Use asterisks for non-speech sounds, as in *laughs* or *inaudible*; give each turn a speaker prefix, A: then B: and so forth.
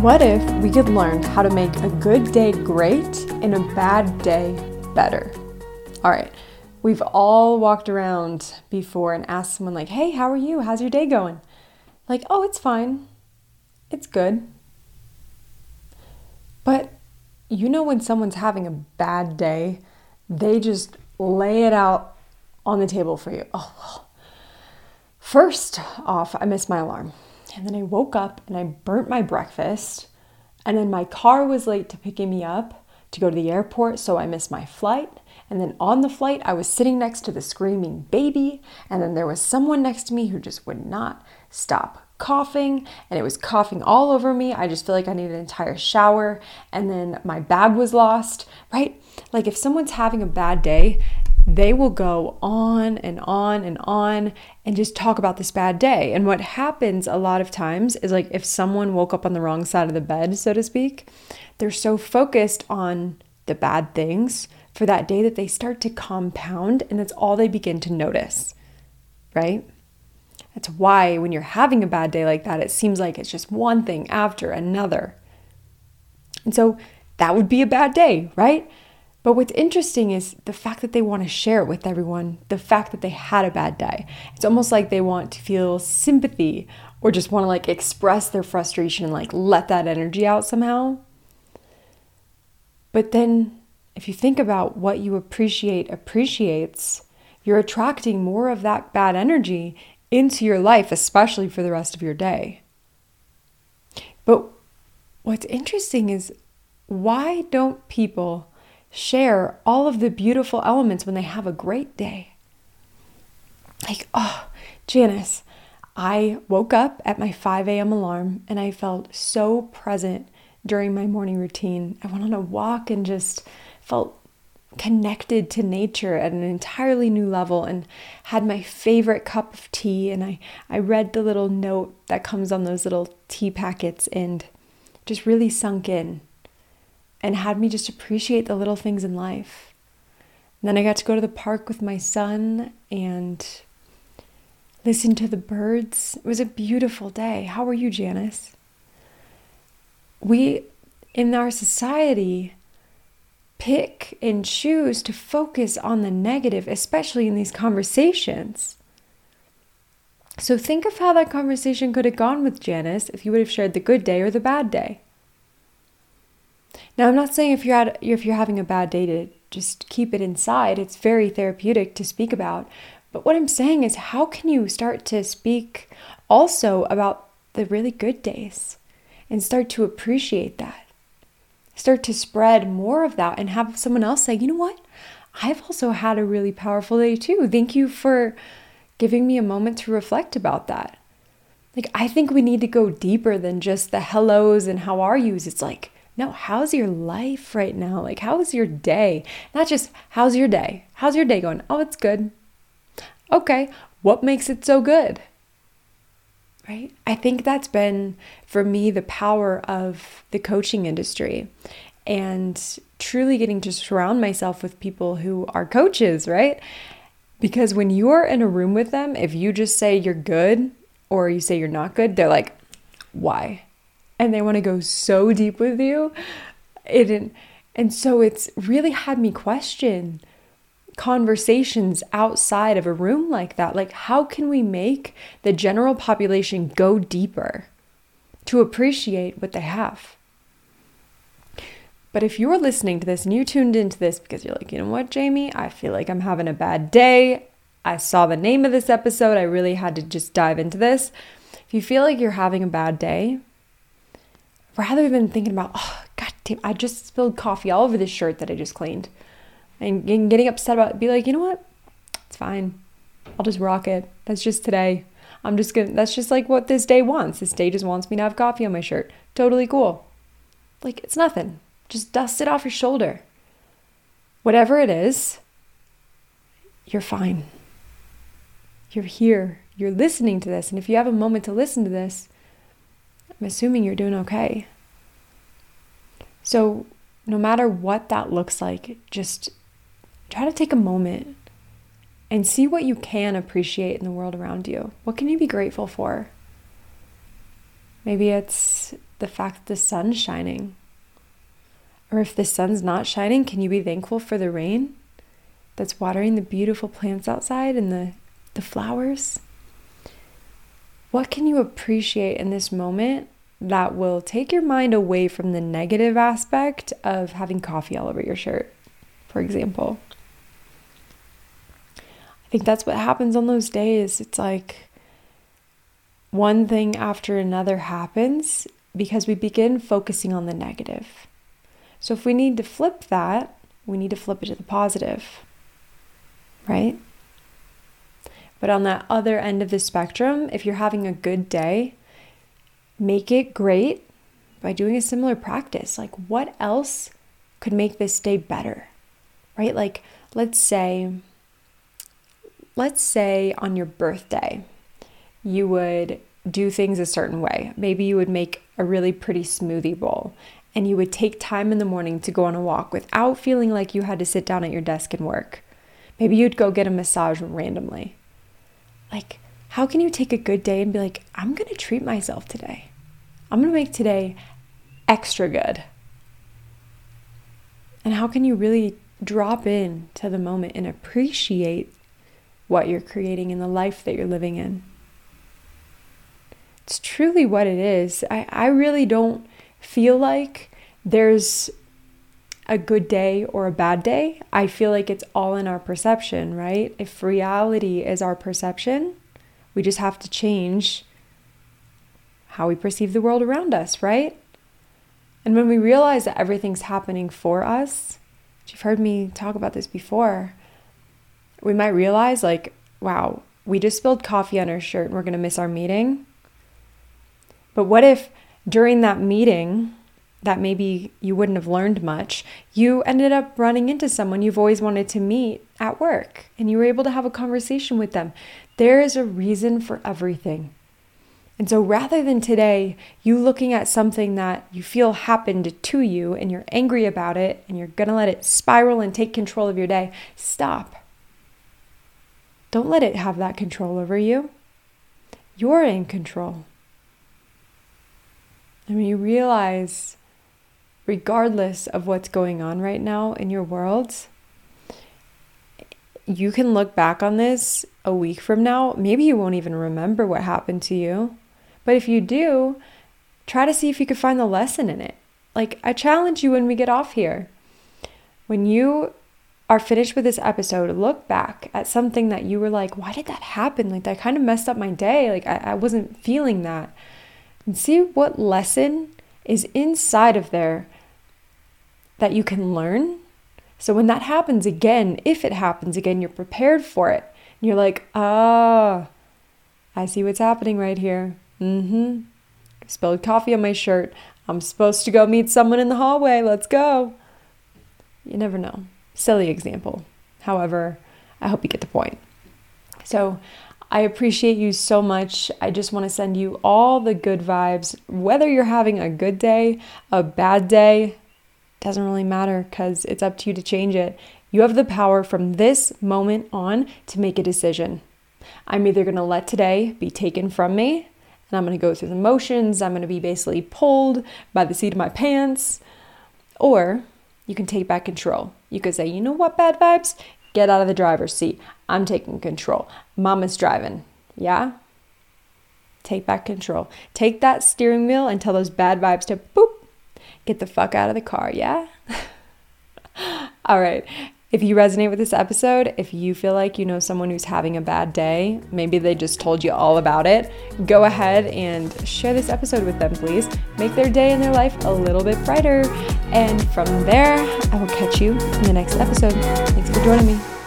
A: What if we could learn how to make a good day great and a bad day better? All right, we've all walked around before and asked someone, like, hey, how are you? How's your day going? Like, oh, it's fine. It's good. But you know, when someone's having a bad day, they just lay it out on the table for you. Oh, well. First off, I missed my alarm. And then I woke up and I burnt my breakfast. And then my car was late to picking me up to go to the airport, so I missed my flight. And then on the flight, I was sitting next to the screaming baby. And then there was someone next to me who just would not stop coughing and it was coughing all over me. I just feel like I need an entire shower. And then my bag was lost, right? Like if someone's having a bad day, they will go on and on and on and just talk about this bad day. And what happens a lot of times is like if someone woke up on the wrong side of the bed, so to speak, they're so focused on the bad things for that day that they start to compound and that's all they begin to notice, right? That's why when you're having a bad day like that, it seems like it's just one thing after another. And so that would be a bad day, right? But what's interesting is the fact that they want to share it with everyone, the fact that they had a bad day. It's almost like they want to feel sympathy or just want to like express their frustration and like let that energy out somehow. But then if you think about what you appreciate appreciates, you're attracting more of that bad energy into your life, especially for the rest of your day. But what's interesting is why don't people share all of the beautiful elements when they have a great day. Like, oh, Janice, I woke up at my 5 a.m. alarm and I felt so present during my morning routine. I went on a walk and just felt connected to nature at an entirely new level and had my favorite cup of tea and I, I read the little note that comes on those little tea packets and just really sunk in and had me just appreciate the little things in life. And then I got to go to the park with my son and listen to the birds. It was a beautiful day. How are you, Janice? We, in our society, pick and choose to focus on the negative, especially in these conversations. So think of how that conversation could have gone with Janice if you would have shared the good day or the bad day. Now, I'm not saying if you're at, if you're having a bad day to just keep it inside. It's very therapeutic to speak about. But what I'm saying is, how can you start to speak also about the really good days and start to appreciate that? Start to spread more of that and have someone else say, you know what? I've also had a really powerful day too. Thank you for giving me a moment to reflect about that. Like, I think we need to go deeper than just the hellos and how are yous. It's like, no, how's your life right now? Like, how's your day? Not just, how's your day? How's your day going? Oh, it's good. Okay, what makes it so good? Right? I think that's been, for me, the power of the coaching industry and truly getting to surround myself with people who are coaches, right? Because when you're in a room with them, if you just say you're good or you say you're not good, they're like, why? And they want to go so deep with you. It and so it's really had me question conversations outside of a room like that. Like how can we make the general population go deeper to appreciate what they have? But if you're listening to this and you tuned into this because you're like, you know what, Jamie, I feel like I'm having a bad day. I saw the name of this episode. I really had to just dive into this. If you feel like you're having a bad day, rather than thinking about, oh, god damn, I just spilled coffee all over this shirt that I just cleaned, and getting upset about it, be like, you know what? It's fine. I'll just rock it. That's just today. I'm just gonna, that's just like what this day wants. This day just wants me to have coffee on my shirt. Totally cool. Like, it's nothing. Just dust it off your shoulder. Whatever it is, you're fine. You're here. You're listening to this. And if you have a moment to listen to this, I'm assuming you're doing okay. So, no matter what that looks like, just try to take a moment and see what you can appreciate in the world around you. What can you be grateful for? Maybe it's the fact that the sun's shining? Or if the sun's not shining, can you be thankful for the rain that's watering the beautiful plants outside and the, the flowers? What can you appreciate in this moment that will take your mind away from the negative aspect of having coffee all over your shirt, for example? I think that's what happens on those days. It's like one thing after another happens because we begin focusing on the negative. So if we need to flip that, we need to flip it to the positive, right? But on that other end of the spectrum, if you're having a good day, make it great by doing a similar practice. Like, what else could make this day better, right? Like, let's say let's say on your birthday, you would do things a certain way. Maybe you would make a really pretty smoothie bowl and you would take time in the morning to go on a walk without feeling like you had to sit down at your desk and work. Maybe you'd go get a massage randomly. Like, how can you take a good day and be like, I'm going to treat myself today? I'm going to make today extra good. And how can you really drop in to the moment and appreciate what you're creating and the life that you're living in. It's truly what it is. I, I really don't feel like there's a good day or a bad day. I feel like it's all in our perception, right? If reality is our perception, we just have to change how we perceive the world around us, right? And when we realize that everything's happening for us, you've heard me talk about this before, we might realize, like, wow, we just spilled coffee on our shirt and we're going to miss our meeting. But what if during that meeting, that maybe you wouldn't have learned much, you ended up running into someone you've always wanted to meet at work and you were able to have a conversation with them. There is a reason for everything. And so rather than today, you looking at something that you feel happened to you and you're angry about it and you're to let it spiral and take control of your day, stop. Don't let it have that control over you. You're in control. I mean, you realize, regardless of what's going on right now in your world, you can look back on this a week from now. Maybe you won't even remember what happened to you. But if you do, try to see if you could find the lesson in it. Like, I challenge you when we get off here. When you are finished with this episode, look back at something that you were like, why did that happen? Like, that kind of messed up my day. Like, I, I wasn't feeling that. And see what lesson is inside of there that you can learn. So when that happens again, if it happens again, you're prepared for it. And you're like, ah, oh, I see what's happening right here. Mm hmm. Spilled coffee on my shirt. I'm supposed to go meet someone in the hallway. Let's go. You never know. Silly example. However, I hope you get the point. So, I appreciate you so much. I just want to send you all the good vibes. Whether you're having a good day, a bad day, doesn't really matter because it's up to you to change it. You have the power from this moment on to make a decision. I'm either going to let today be taken from me and I'm going to go through the motions. I'm going to be basically pulled by the seat of my pants, or you can take back control. You could say, you know what, bad vibes? Get out of the driver's seat. I'm taking control. Mama's driving. Yeah? Take back control. Take that steering wheel and tell those bad vibes to boop, get the fuck out of the car. Yeah? *laughs* All right. If you resonate with this episode, if you feel like you know someone who's having a bad day, maybe they just told you all about it, go ahead and share this episode with them, please. Make their day and their life a little bit brighter. And from there, I will catch you in the next episode. Thanks for joining me.